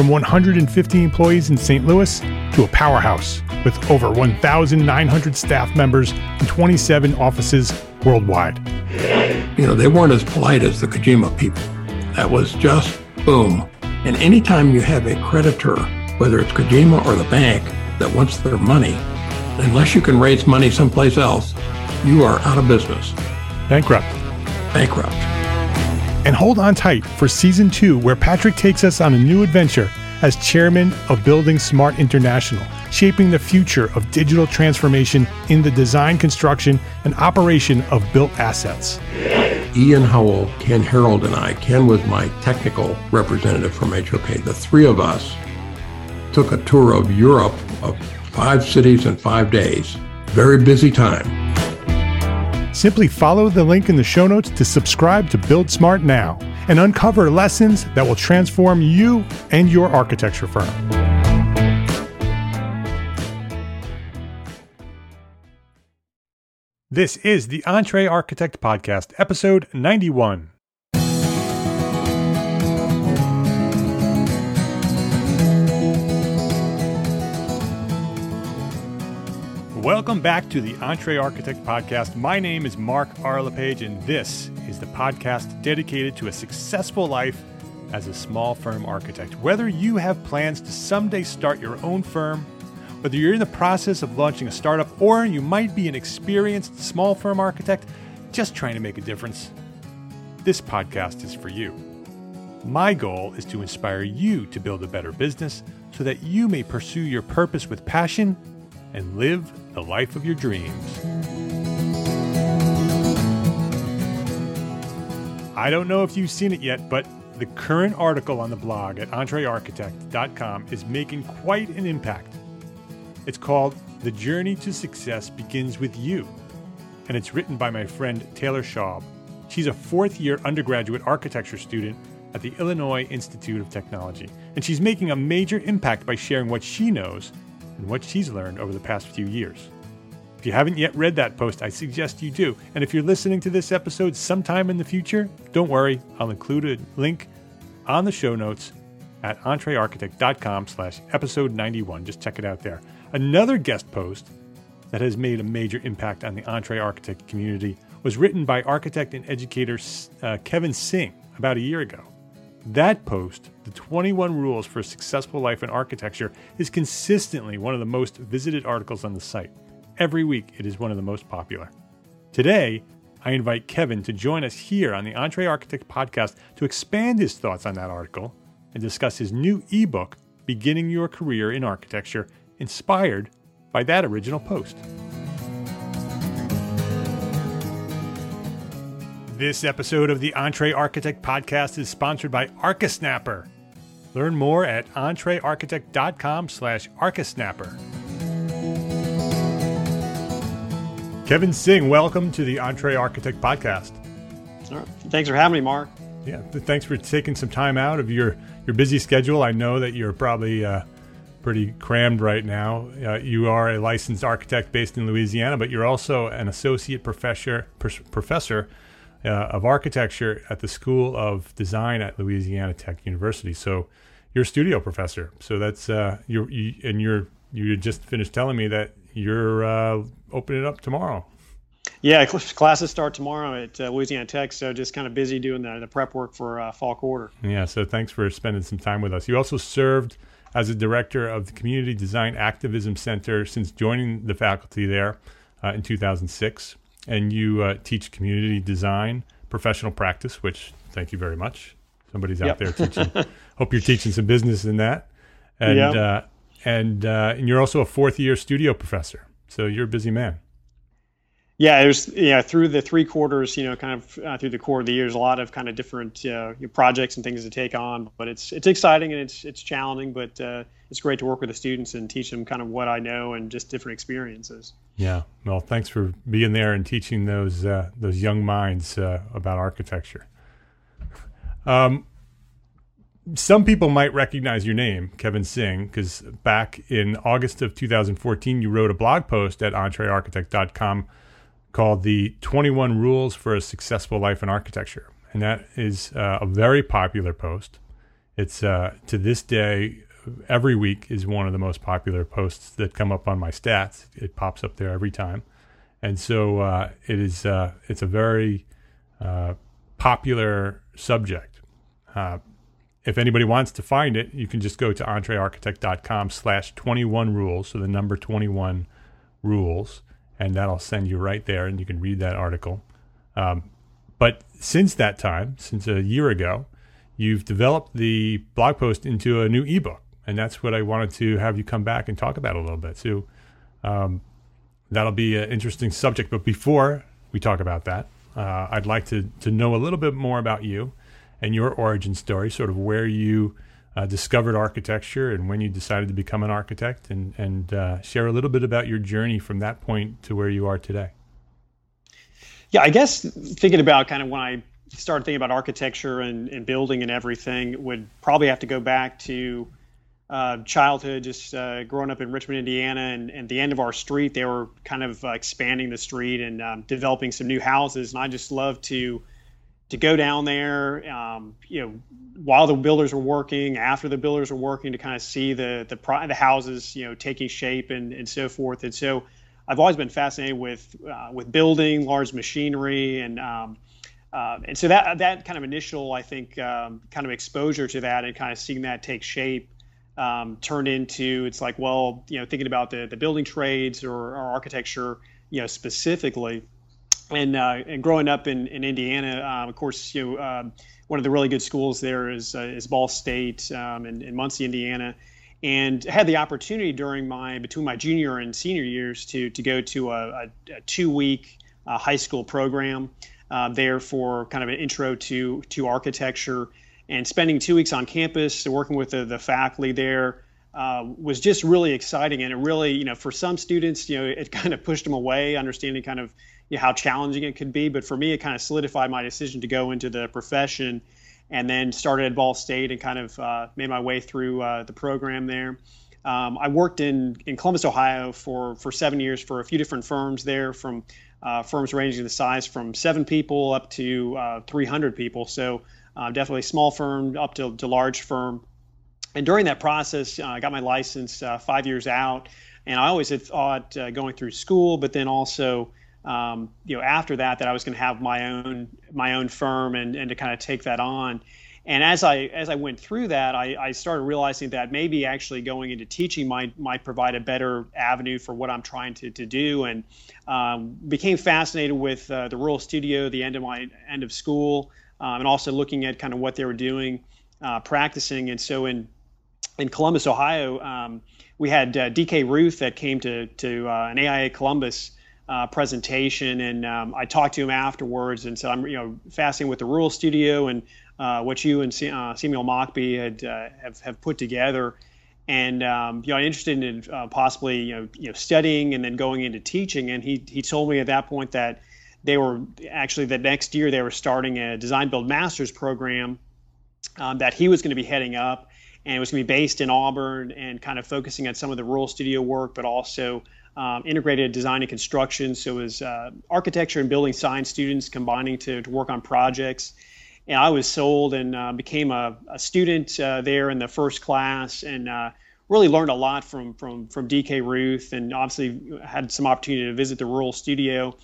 from 150 employees in St. Louis to a powerhouse with over 1,900 staff members and 27 offices worldwide. You know, they weren't as polite as the Kojima people. That was just boom. And anytime you have a creditor, whether it's Kojima or the bank, that wants their money, unless you can raise money someplace else, you are out of business. Bankrupt. Bankrupt. And hold on tight for season two, where Patrick takes us on a new adventure as chairman of Building Smart International, shaping the future of digital transformation in the design, construction, and operation of built assets. Ian Howell, Ken Harold, and I, Ken was my technical representative from HOK. The three of us took a tour of Europe of five cities in five days. Very busy time. Simply follow the link in the show notes to subscribe to Build Smart now and uncover lessons that will transform you and your architecture firm. This is the EntreArchitect Podcast, episode 91. Welcome back to the EntreArchitect Podcast. My name is Mark R. LePage, and this is the podcast dedicated to a successful life as a small firm architect. Whether you have plans to someday start your own firm, whether you're in the process of launching a startup, or you might be an experienced small firm architect just trying to make a difference, this podcast is for you. My goal is to inspire you to build a better business so that you may pursue your purpose with passion and live the life of your dreams. I don't know if you've seen it yet, but the current article on the blog at entrearchitect.com is making quite an impact. It's called The Journey to Success Begins with You, and it's written by my friend Taylor Schaub. She's a fourth year undergraduate architecture student at the Illinois Institute of Technology, and she's making a major impact by sharing what she knows and what she's learned over the past few years. If you haven't yet read that post, I suggest you do. And if you're listening to this episode sometime in the future, don't worry, I'll include a link on the show notes at entrearchitect.com slash episode 91. Just check it out there. Another guest post that has made a major impact on the EntreArchitect community was written by architect and educator uh, Kevin Singh about a year ago. That post, The 21 Rules for a Successful Life in Architecture, is consistently one of the most visited articles on the site. Every week, it is one of the most popular. Today, I invite Kevin to join us here on the EntreArchitect podcast to expand his thoughts on that article and discuss his new ebook, Beginning Your Career in Architecture, inspired by that original post. This episode of the EntreArchitect podcast is sponsored by ArchiSnapper. Learn more at entrearchitect.com slash archisnapper. Kevin Singh, welcome to the EntreArchitect podcast. Thanks for having me, Mark. Yeah, thanks for taking some time out of your, your busy schedule. I know that you're probably uh, pretty crammed right now. Uh, you are a licensed architect based in Louisiana, but you're also an associate professor, professor uh, of architecture at the School of Design at Louisiana Tech University. So you're a studio professor. So that's uh, you and you're you just finished telling me that you're uh, opening it up tomorrow. Yeah, classes start tomorrow at uh, Louisiana Tech, so just kind of busy doing the, the prep work for uh, fall quarter. Yeah, so thanks for spending some time with us. You also served as a director of the Community Design Activism Center since joining the faculty there uh, in 2006, and you uh, teach community design, professional practice. Which thank you very much. Somebody's out there teaching. hope you're teaching some business in that, and yep. Uh, and uh, and you're also a fourth year studio professor. So you're a busy man. Yeah, it was yeah through the three quarters, you know, kind of uh, through the core of the years, a lot of kind of different uh, projects and things to take on. But it's it's exciting and it's it's challenging, but uh, it's great to work with the students and teach them kind of what I know and just different experiences. Yeah, well, thanks for being there and teaching those uh, those young minds uh, about architecture. Um, some people might recognize your name, Kevin Singh, because back in August of 2014, you wrote a blog post at entrearchitect.com called The 21 Rules for a Successful Life in Architecture. And that is uh, a very popular post. It's uh, to this day, every week is one of the most popular posts that come up on my stats. It pops up there every time. And so uh, it is, uh, it's a very uh, popular subject. Uh, if anybody wants to find it, you can just go to entrearchitect.com slash 21 rules. So the number 21 rules and that'll send you right there, and you can read that article. Um, but since that time, since a year ago, you've developed the blog post into a new ebook, and that's what I wanted to have you come back and talk about a little bit. So um, that'll be an interesting subject. But before we talk about that, uh, I'd like to to know a little bit more about you and your origin story, sort of where you uh, discovered architecture and when you decided to become an architect, and and uh, share a little bit about your journey from that point to where you are today. Yeah, I guess thinking about kind of when I started thinking about architecture and, and building and everything would probably have to go back to uh, childhood, just uh, growing up in Richmond, Indiana, and, and the end of our street, they were kind of uh, expanding the street and um, developing some new houses, and I just love to to go down there, um, you know, while the builders were working, after the builders were working, to kind of see the the, the houses, you know, taking shape and, and so forth. And so, I've always been fascinated with uh, with building large machinery and um, uh, and so that that kind of initial, I think, um, kind of exposure to that and kind of seeing that take shape um, turned into it's like, well, you know, thinking about the the building trades or, or architecture, you know, specifically. And uh, and growing up in in Indiana, um, of course, you know, um, one of the really good schools there is uh, is Ball State um, in, in Muncie, Indiana, and had the opportunity during my between my junior and senior years to to go to a, a, a two week uh, high school program uh, there for kind of an intro to to architecture, and spending two weeks on campus, working with the, the faculty there. Uh, was just really exciting, and it really, you know, for some students, you know, it kind of pushed them away, understanding kind of you know, how challenging it could be. But for me, it kind of solidified my decision to go into the profession and then started at Ball State and kind of uh, made my way through uh, the program there. Um, I worked in, in Columbus, Ohio for, for seven years for a few different firms there, from uh, firms ranging the size from seven people up to uh, 300 people. So uh, definitely small firm up to, to large firm. And during that process, uh, I got my license five years out. And I always had thought going through school, but then also um, you know after that that I was going to have my own my own firm and, and to kind of take that on. And as I as I went through that, I, I started realizing that maybe actually going into teaching might might provide a better avenue for what I'm trying to, to do, and um, became fascinated with uh, the Rural Studio, the end of my end of school, um, and also looking at kind of what they were doing, uh, practicing. And so in in Columbus, Ohio, um, we had uh, DK Ruth that came to to uh, an AIA Columbus uh, presentation, and um, I talked to him afterwards and said, "I'm you know fasting with the Rural Studio and uh, what you and uh, Samuel Mockbee had have have put together." And um, you know, I'm interested in possibly you know you know studying and then going into teaching. And he he told me at that point that they were actually the next year they were starting a design build masters program um, that he was going to be heading up, and it was going to be based in Auburn and kind of focusing on some of the Rural Studio work, but also um, integrated design and construction. So it was uh, architecture and building science students combining to, to work on projects. And I was sold and uh, became a, a student uh, there in the first class and uh, really learned a lot from, from, from DK Ruth and obviously had some opportunity to visit the rural studio.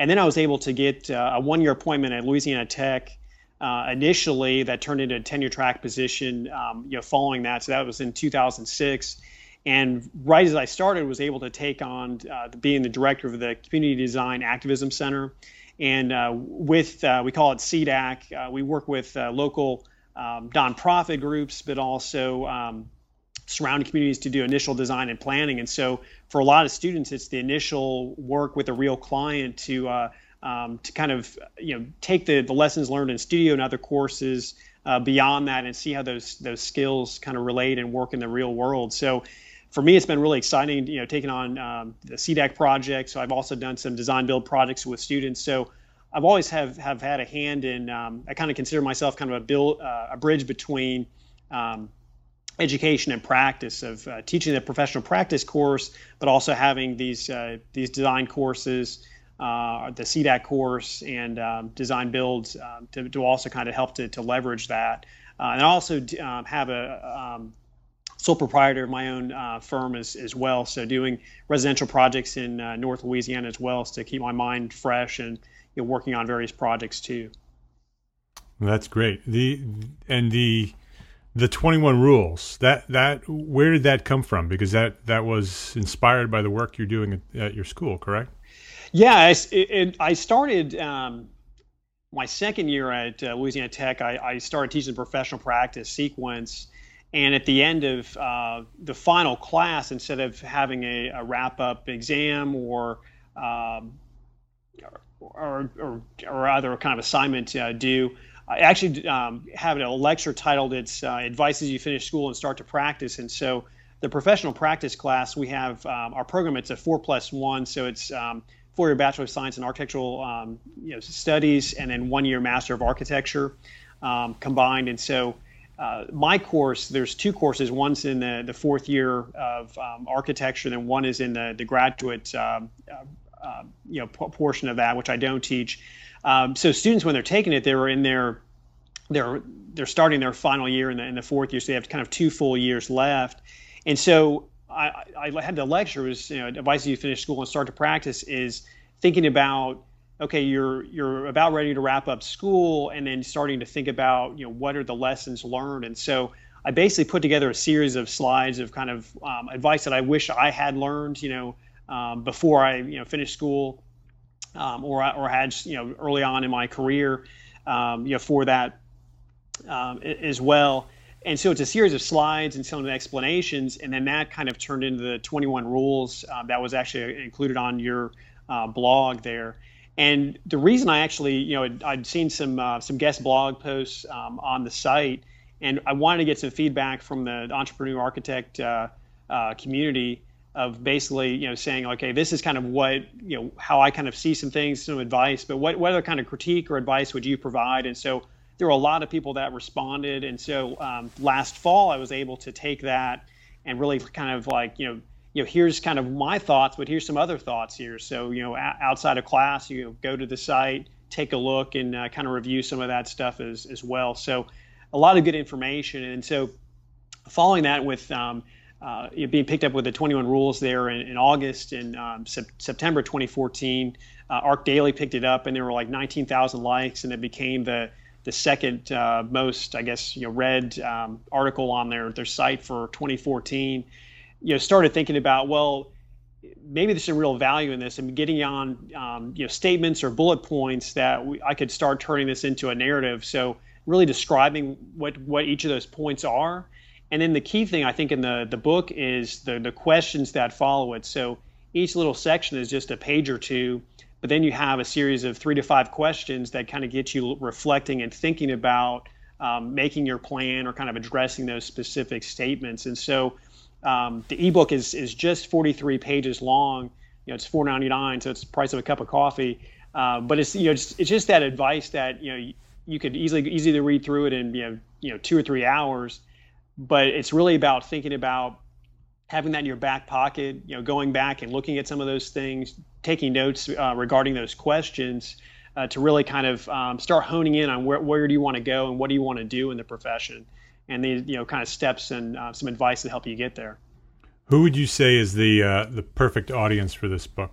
And then I was able to get uh, a one year appointment at Louisiana Tech. Uh, initially, that turned into a tenure track position. Um, you know, following that, so that was in 2006 And right as I started, was able to take on uh, being the director of the Community Design Activism Center. And uh, with, uh, we call it CDAC, uh, we work with uh, local um, nonprofit groups, but also um, surrounding communities to do initial design and planning. And so for a lot of students, it's the initial work with a real client to, uh, um, to kind of you know take the, the lessons learned in studio and other courses uh, beyond that and see how those those skills kind of relate and work in the real world. So for me, it's been really exciting, you know, taking on um, the CDAC project. So I've also done some design build projects with students. So I've always have, have had a hand in. Um, I kind of consider myself kind of a build uh, a bridge between um, education and practice of uh, teaching the professional practice course, but also having these uh, these design courses, uh, the CDAC course, and um, design builds um, to, to also kind of help to, to leverage that. Uh, and I also um, have a um, sole proprietor of my own uh, firm as, as well. So doing residential projects in uh, North Louisiana as well to keep my mind fresh and you know, working on various projects too. That's great. The and the the 21 rules that that where did that come from? Because that that was inspired by the work you're doing at, at your school correct? Yeah I, it, I started um, my second year at uh, louisiana tech I, I, started teaching professional practice sequence and at the end of uh, the final class, instead of having a, a wrap up exam or, um, or, or, or, other kind of assignment uh, due, I actually um, have a lecture titled "It's uh, Advice as You Finish School and Start to Practice." And so, the professional practice class, we have um, our program. It's a four plus one, so it's um, four year Bachelor of Science in Architectural um, you know, Studies, and then one year Master of Architecture um, combined. And so, uh, my course, there's two courses. One's in the, the fourth year of um, architecture, and then one is in the, the graduate uh, uh, you know p- portion of that, which I don't teach. Um, so students, when they're taking it, they're in their they're they're starting their final year in the in the fourth year, so they have kind of two full years left. And so I, I had the lecture was you know advice you finish school and start to practice is thinking about okay, you're you're about ready to wrap up school, and then starting to think about you know what are the lessons learned. And so I basically put together a series of slides of kind of um, advice that I wish I had learned, you know, um, before I you know finished school, um, or or had you know early on in my career, um, you know, for that um, as well. And so it's a series of slides and some explanations, and then that kind of turned into the 21 rules uh, that was actually included on your uh, blog there. And the reason I actually, you know, I'd, seen some uh, some guest blog posts um, on the site, and I wanted to get some feedback from the entrepreneur architect uh, uh, community of basically, you know, saying, okay, this is kind of what, you know, how I kind of see some things, some advice, but what, what other kind of critique or advice would you provide? And so there were a lot of people that responded, and so um, last fall I was able to take that and really kind of like, you know, you know, here's kind of my thoughts, but here's some other thoughts here. So, you know, outside of class, you know, go to the site, take a look, and uh, kind of review some of that stuff as as well. So, a lot of good information. And so, following that with um, uh, being picked up with the 21 rules there in, in August and um, se- September 2014, uh, ArchDaily picked it up, and there were like 19,000 likes, and it became the the second uh, most, I guess, you know, read um, article on their their site for 2014 you know started thinking about well maybe there's some real value in this. And getting on um, you know statements or bullet points that we, I could start turning this into a narrative. So really describing what what each of those points are, and then the key thing I think in the the book is the the questions that follow it. So each little section is just a page or two, but then you have a series of three to five questions that kind of get you reflecting and thinking about um, making your plan or kind of addressing those specific statements. And so um, the ebook is is just 43 pages long. You know, it's 4.99, so it's the price of a cup of coffee. Uh, but it's you know it's, it's just that advice that you know you could easily easily read through it in you know you know two or three hours. But it's really about thinking about having that in your back pocket. You know, going back and looking at some of those things, taking notes uh, regarding those questions. Uh, to really kind of um, start honing in on where, where do you want to go and what do you want to do in the profession and these you know kind of steps and uh, some advice to help you get there. Who would you say is the uh, the perfect audience for this book?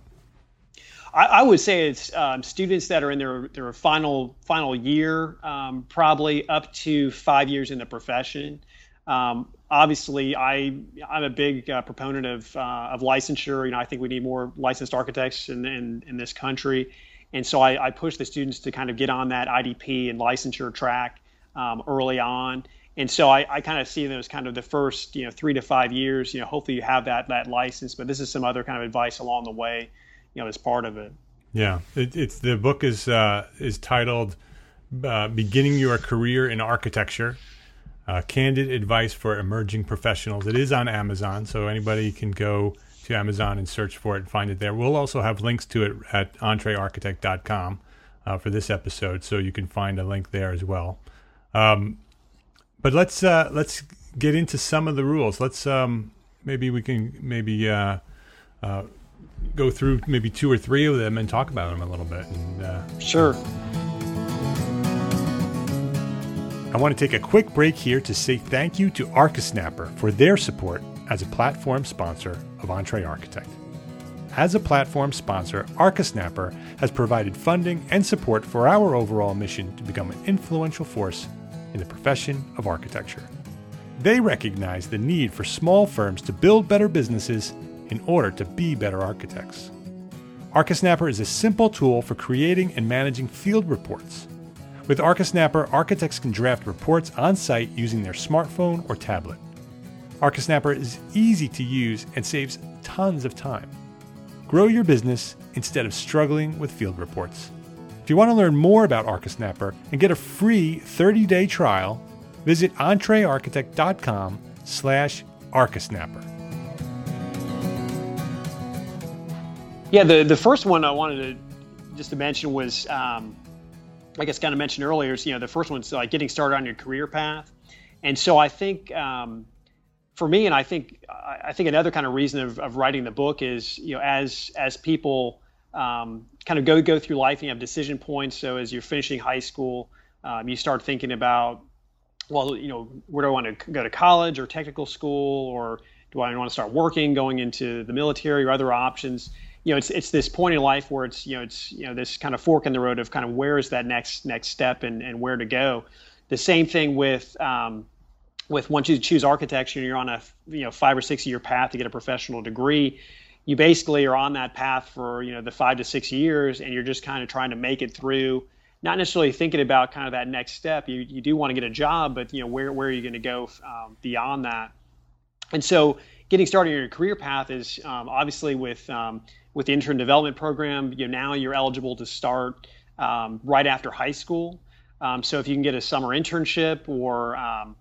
I, I would say it's um, students that are in their their final final year, um, probably up to five years in the profession. Um, obviously, I I'm a big uh, proponent of uh, of licensure. You know, I think we need more licensed architects in in, in this country, and so I, I, push the students to kind of get on that IDP and licensure track um, early on. And so I, I kind of see as kind of the first, you know, three to five years. You know, hopefully you have that that license, but this is some other kind of advice along the way, you know, as part of it. Yeah, it, it's the book is uh, is titled uh, "Beginning Your Career in Architecture." Uh, candid advice for emerging professionals. It is on Amazon, so anybody can go to Amazon and search for it and find it there. We'll also have links to it at entrearchitect.com uh, for this episode, so you can find a link there as well. Um, but let's uh, let's get into some of the rules. Let's um, maybe we can maybe uh, uh, go through maybe two or three of them and talk about them a little bit. And, uh, sure. I want to take a quick break here to say thank you to ArchiSnapper for their support as a platform sponsor of EntreArchitect. As a platform sponsor, ArchiSnapper has provided funding and support for our overall mission to become an influential force in the profession of architecture. They recognize the need for small firms to build better businesses in order to be better architects. ArchiSnapper is a simple tool for creating and managing field reports with ArchiSnapper, architects can draft reports on site using their smartphone or tablet. ArchiSnapper is easy to use and saves tons of time. Grow your business instead of struggling with field reports. If you want to learn more about ArchiSnapper and get a free 30-day trial, visit entrearchitect.com slash ArchiSnapper. Yeah, the, the first one I wanted to just to mention was um, I guess kind of mentioned earlier, is you know the first one's like getting started on your career path, and so I think um, for me, and I think I think another kind of reason of, of writing the book is you know as as people um, kind of go go through life and you have decision points. So as you're finishing high school, um, you start thinking about well, you know, where do I want to go to college or technical school, or do I want to start working, going into the military, or other options? You know, it's it's this point in life where it's you know it's you know this kind of fork in the road of kind of where is that next next step and and where to go. The same thing with um, with once you choose architecture and you're on a you know five or six year path to get a professional degree, you basically are on that path for you know the five to six years, and you're just kind of trying to make it through. Not necessarily thinking about kind of that next step. You you do want to get a job, but you know where where are you going to go um, beyond that? And so getting started in your career path is um, obviously with um, with the intern development program. You know, now you're eligible to start um, right after high school. Um, so if you can get a summer internship or um,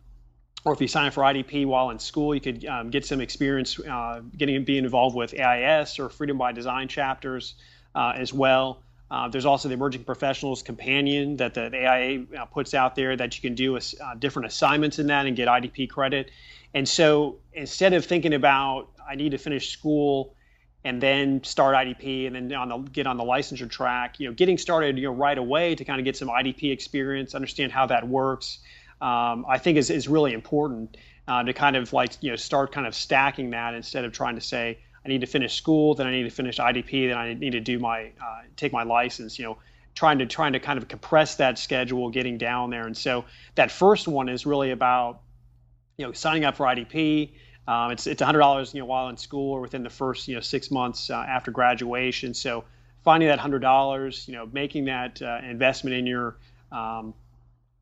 or if you sign up for IDP while in school, you could um, get some experience uh, getting being involved with AIAS or Freedom by Design chapters uh, as well. Uh, there's also the Emerging Professionals Companion that the, the AIA uh, puts out there that you can do uh, different assignments in that and get IDP credit. And so instead of thinking about I need to finish school and then start IDP and then on the, get on the licensure track, you know, getting started you know right away to kind of get some IDP experience, understand how that works, um, I think is is really important uh, to kind of like you know start kind of stacking that instead of trying to say I need to finish school, then I need to finish IDP, then I need to do my uh, take my license. You know, trying to trying to kind of compress that schedule, getting down there, and so that first one is really about you know, signing up for IDP. Um, it's it's hundred dollars, you know, while in school or within the first you know six months uh, after graduation. So finding that hundred dollars, you know, making that uh, investment in your um,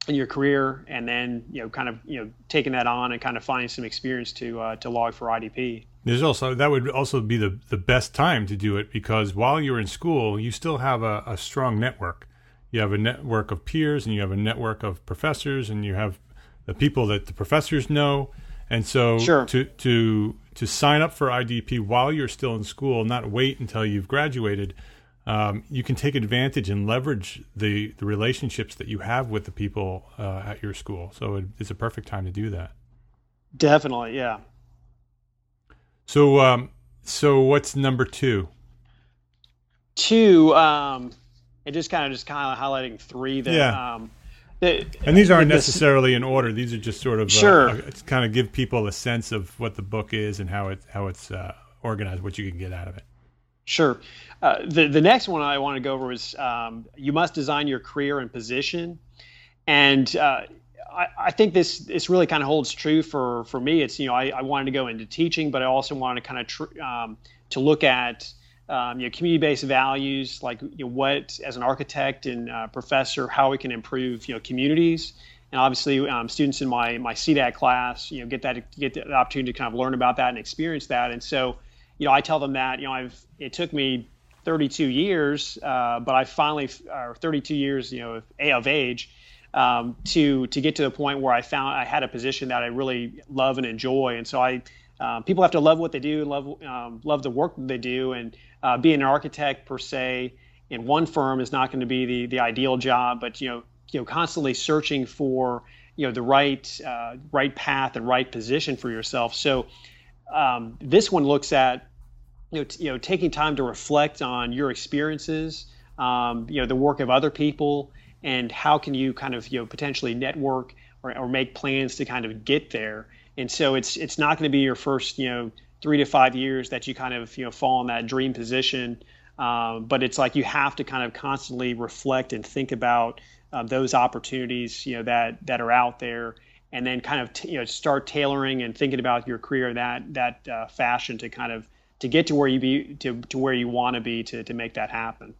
in your career, and then you know, kind of you know, taking that on and kind of finding some experience to uh, to log for IDP. There's also that would also be the the best time to do it because while you're in school, you still have a, a strong network. You have a network of peers, and you have a network of professors, and you have the people that the professors know. And so sure. to to to sign up for IDP while you're still in school, not wait until you've graduated, um, you can take advantage and leverage the the relationships that you have with the people uh, at your school. So it, it's a perfect time to do that. Definitely, yeah. So um, so what's number two? Two, um, and just kind of just kind of highlighting three that yeah. um, and these aren't necessarily in order. These are just sort of uh, sure. Uh, it's kind of give people a sense of what the book is and how it how it's uh, organized, what you can get out of it. Sure. Uh, the the next one I want to go over is um, you must design your career and position, and uh, I, I, think this this really kind of holds true for for me. It's you know I, I wanted to go into teaching, but I also wanted to kind of tr- um, to look at um, you know community-based values like you know, what as an architect and uh, professor how we can improve you know communities. And obviously um, students in my my CDAC class you know get that get the opportunity to kind of learn about that and experience that. And so you know I tell them that you know I've it took me 32 years uh, but I finally or 32 years you know of age um, to to get to the point where I found I had a position that I really love and enjoy. And so I um, people have to love what they do, love um, love the work that they do, and uh, being an architect per se in one firm is not going to be the the ideal job. But you know, you know, constantly searching for you know the right uh, right path and right position for yourself. So um, this one looks at you know, t- you know taking time to reflect on your experiences, um, you know, the work of other people, and how can you kind of you know potentially network or, or make plans to kind of get there and so it's it's not going to be your first you know three to five years that you kind of you know fall in that dream position. Um, but it's like you have to kind of constantly reflect and think about uh, those opportunities you know that that are out there, and then kind of t- you know start tailoring and thinking about your career that that uh, fashion to kind of to get to where you be to, to where you want to be to to make that happen.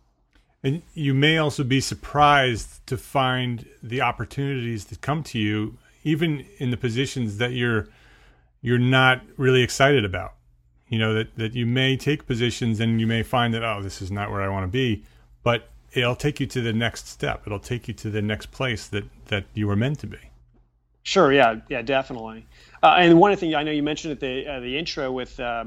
And you may also be surprised to find the opportunities that come to you even in the positions that you're you're not really excited about. You know that that you may take positions and you may find that oh this is not where I want to be, but it'll take you to the next step. It'll take you to the next place that that you were meant to be. Sure. Yeah. Yeah. Definitely. Uh, and one of the things I know you mentioned at the uh, the intro with uh,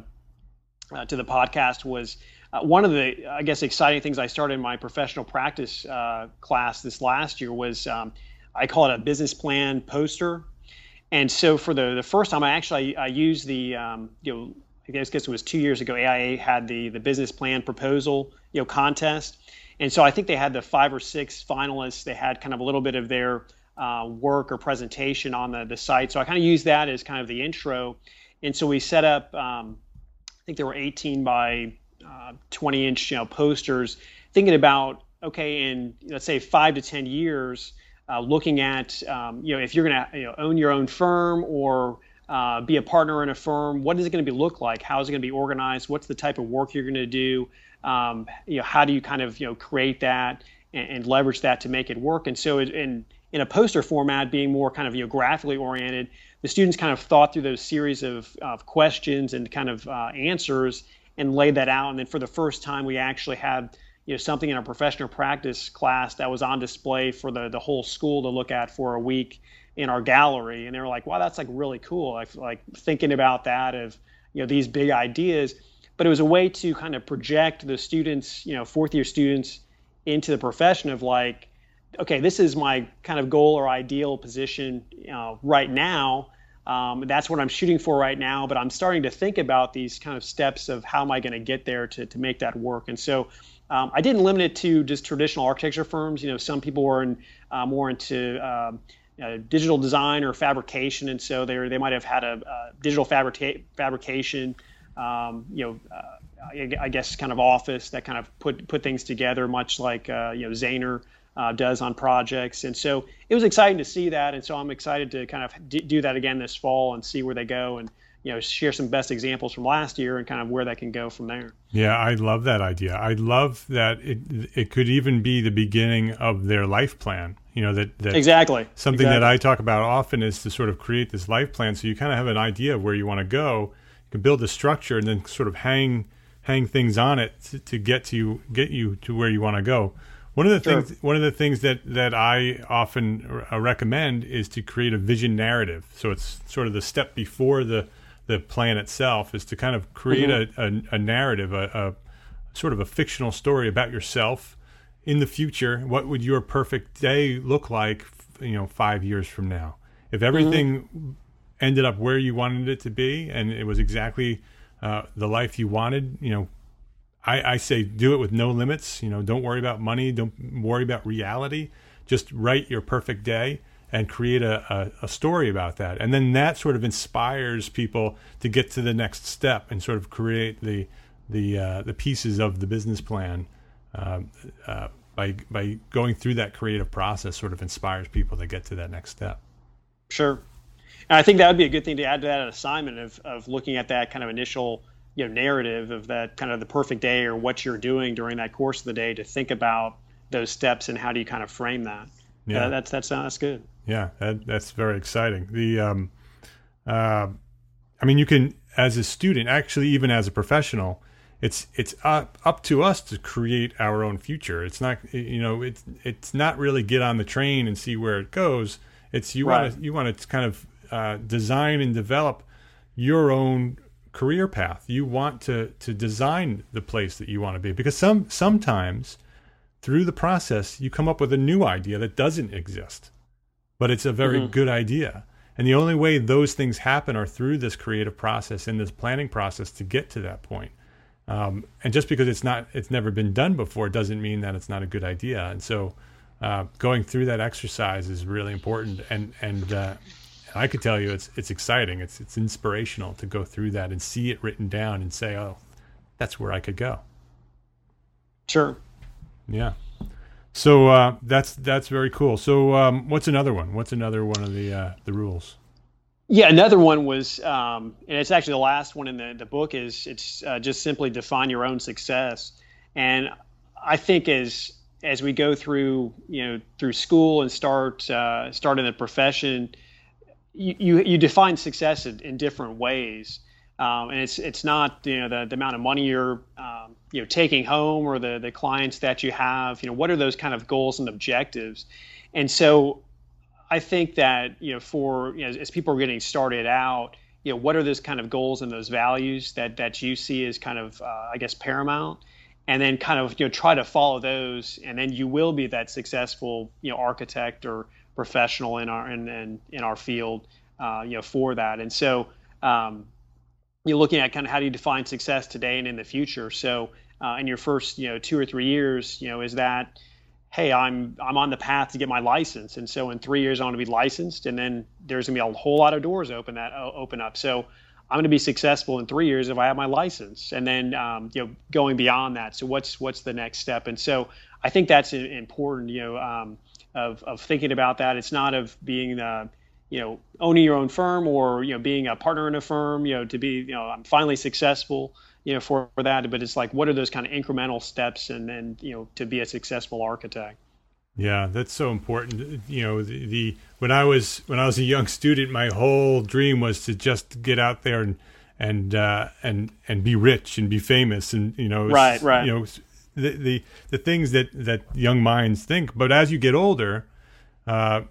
uh to the podcast was uh, one of the I guess exciting things I started in my professional practice uh, class this last year was um, I call it a business plan poster. And so for the, the first time, I actually I, used the um, you know I guess, it was two years ago. AIA had the the business plan proposal you know contest, and so I think they had the five or six finalists. They had kind of a little bit of their uh, work or presentation on the the site. So I kind of used that as kind of the intro, and so we set up. Um, I think there were 18 by uh, 20 inch you know posters, thinking about okay, in let's say five to 10 years uh, looking at um, you know if you're going to you know, own your own firm or uh, be a partner in a firm, what is it going to be look like? How is it going to be organized? What's the type of work you're going to do? Um, you know, how do you kind of you know create that and, and leverage that to make it work? And so, in in a poster format, being more kind of you know graphically oriented, the students kind of thought through those series of, of questions and kind of uh, answers and laid that out. And then for the first time, we actually had you know something in a professional practice class that was on display for the the whole school to look at for a week in our gallery and they were like wow that's like really cool. Like like thinking about that of you know these big ideas but it was a way to kind of project the students you know fourth year students into the profession of like okay this is my kind of goal or ideal position you know, right now. Um, that's what i'm shooting for right now but i'm starting to think about these kind of steps of how am i going to get there to, to make that work. And so um, I didn't limit it to just traditional architecture firms. You know, some people were in, uh, more into um, uh, digital design or fabrication, and so they they might have had a, digital fabrica- fabrication. Um, you know, uh, I, I, guess kind of office that kind of put put things together, much like uh, you know Zahner uh, does on projects. And so it was exciting to see that, and so I'm excited to kind of d- do that again this fall and see where they go and you know share some best examples from last year and kind of where that can go from there. Yeah, I love that idea. I love that it it could even be the beginning of their life plan. You know that, that exactly something exactly. that I talk about often is to sort of create this life plan so you kind of have an idea of where you want to go. You can build a structure and then sort of hang hang things on it to, to get to you, get you to where you want to go. One of the sure. things one of the things that that I often uh, recommend is to create a vision narrative. So it's sort of the step before the the plan itself is to kind of create mm-hmm. a, a, a, narrative, a, a, sort of a fictional story about yourself in the future. What would your perfect day look like, you know, five years from now? If everything mm-hmm. ended up where you wanted it to be and it was exactly uh, the life you wanted, you know, I, I say do it with no limits. You know, don't worry about money. Don't worry about reality. Just write your perfect day and create a, a, a, story about that. And then that sort of inspires people to get to the next step and sort of create the the uh, the pieces of the business plan uh, uh, by by going through that creative process. Sort of inspires people to get to that next step. Sure. And I think that would be a good thing to add to that assignment of, of looking at that kind of initial you know narrative of that kind of the perfect day or what you're doing during that course of the day to think about those steps and how do you kind of frame that. Yeah, uh, that's that's that's good. Yeah, that, that's very exciting. The um, uh, I mean, you can as a student, actually, even as a professional, it's it's up up to us to create our own future. It's not you know it's it's not really get on the train and see where it goes. It's you right. want to you want to kind of uh, design and develop your own career path. You want to to design the place that you want to be because some sometimes through the process you come up with a new idea that doesn't exist, but it's a very mm-hmm. good idea. And the only way those things happen are through this creative process and this planning process to get to that point. Um, and just because it's not, it's never been done before, doesn't mean that it's not a good idea. And so, uh, going through that exercise is really important. And and uh, I could tell you, it's it's exciting. It's it's inspirational to go through that and see it written down and say, oh, that's where I could go. Sure. Yeah. So uh, that's that's very cool. So um, what's another one? What's another one of the uh, the rules? Yeah, another one was, um, and it's actually the last one in the, the book is it's uh, just simply define your own success. And I think as as we go through you know through school and start uh, start in the profession, you, you, you define success in, in different ways. Um, and it's it's not you know the, the amount of money you're um, you know taking home or the the clients that you have. You know what are those kind of goals and objectives? And so I think that you know for you know, as, people are getting started out, you know what are those kind of goals and those values that that you see as kind of uh, I guess paramount, and then kind of you know try to follow those, and then you will be that successful you know architect or professional in our in in, in our field uh, you know for that. And so um, you're looking at kind of how do you define success today and in the future. So uh, in your first you know two or three years, you know, is that hey, I'm I'm on the path to get my license, and so in three years I want to be licensed, and then there's gonna be a whole lot of doors open that open up. So I'm going to be successful in three years if I have my license, and then um, you know going beyond that. So what's what's the next step? And so I think that's important. You know, um, of of thinking about that. It's not of being the you know owning your own firm or you know being a partner in a firm you know to be you know i'm finally successful you know for, for that but it's like what are those kind of incremental steps and then you know to be a successful architect? Yeah that's so important. You know the, the when i was when i was a young student my whole dream was to just get out there and and uh, and and be rich and be famous and you know right right. you know the the, the things that that young minds think. But as you get older uh,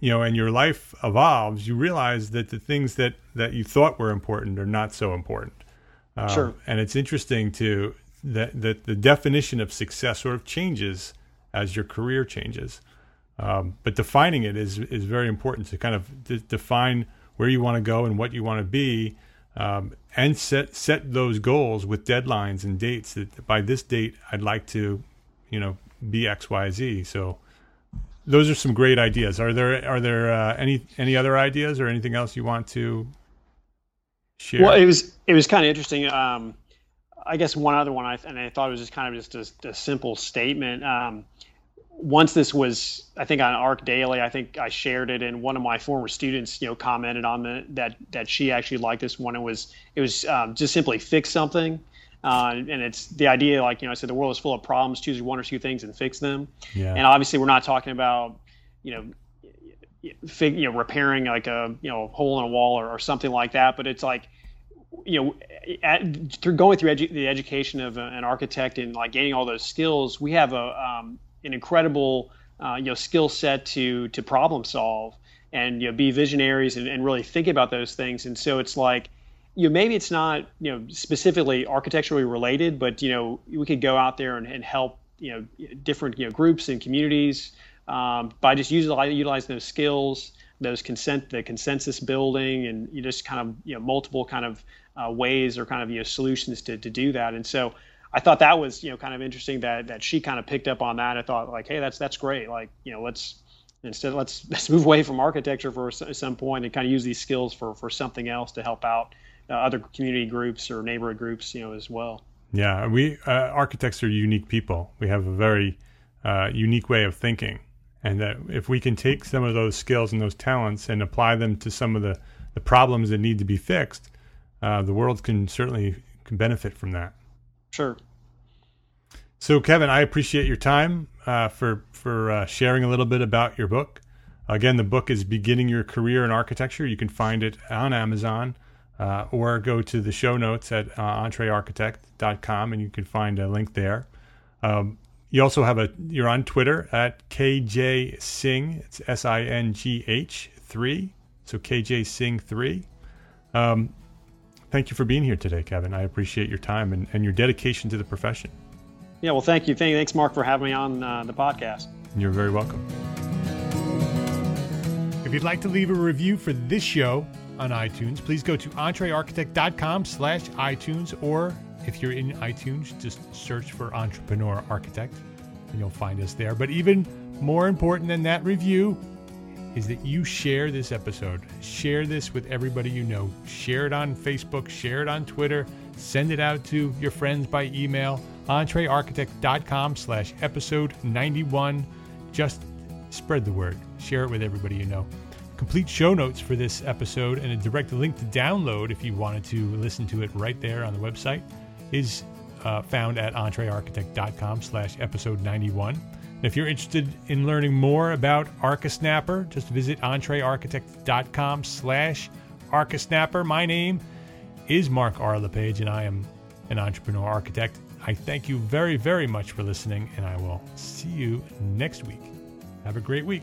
you know, and your life evolves, you realize that the things that that you thought were important are not so important. Um, sure. And it's interesting to that that the definition of success sort of changes as your career changes. Um, but defining it is is very important to kind of de- define where you want to go and what you want to be, um, and set set those goals with deadlines and dates. That by this date, I'd like to, you know, be X, Y, Z. So those are some great ideas. Are there are there uh, any any other ideas or anything else you want to share? Well, it was it was kind of interesting. Um, I guess one other one, I, and I thought it was just kind of just a, a simple statement. Um, once this was, I think on ArchDaily, I think I shared it, and one of my former students, you know, commented on the that that she actually liked this one. It was it was um, just simply fix something. Uh, and it's the idea, like you know, I said, the world is full of problems. Choose one or two things and fix them. Yeah. And obviously, we're not talking about, you know, fig, you know, repairing like a you know hole in a wall or, or something like that. But it's like, you know, at, through going through edu- the education of a, an architect and like gaining all those skills, we have a um, an incredible uh, you know skill set to to problem solve and you know be visionaries and, and really think about those things. And so it's like you know, maybe it's not you know specifically architecturally related, but you know we could go out there and, and help you know different you know groups and communities um, by just using utilizing those skills, those consent the consensus building, and you just kind of you know multiple kind of uh, ways or kind of you know solutions to to do that. And so I thought that was you know kind of interesting that that she kind of picked up on that. I thought like, hey, that's that's great. Like you know let's instead let's let's move away from architecture for some point and kind of use these skills for for something else to help out uh, other community groups or neighborhood groups, you know, as well. Yeah, we uh, architects are unique people. We have a very uh, unique way of thinking, And that if we can take some of those skills and those talents and apply them to some of the, the problems that need to be fixed, uh, the world can certainly can benefit from that. Sure. So, Kevin, I appreciate your time uh, for for uh, sharing a little bit about your book. Again, the book is Beginning Your Career in Architecture. You can find it on Amazon uh, or go to the show notes at uh, entrearchitect.com and you can find a link there. Um, you also have a, you're on Twitter at KJ Singh. It's S I N G H 3. So KJ Singh 3. Um, thank you for being here today, Kevin. I appreciate your time and, and your dedication to the profession. Yeah, well, thank you. Thanks, Mark, for having me on uh, the podcast. You're very welcome. If you'd like to leave a review for this show on iTunes, please go to entrearchitect.com slash iTunes, or if you're in iTunes, just search for Entrepreneur Architect and you'll find us there. But even more important than that review is that you share this episode. Share this with everybody you know. Share it on Facebook, share it on Twitter, send it out to your friends by email entrearchitect.com slash episode 91. Just spread the word. Share it with everybody you know. Complete show notes for this episode and a direct link to download if you wanted to listen to it right there on the website is uh, found at entrearchitect.com slash episode 91. If you're interested in learning more about ArchiSnapper, just visit entrearchitect.com slash ArchiSnapper. My name is Mark R. LePage, and I am an entrepreneur architect. I thank you very, very much for listening, and I will see you next week. Have a great week.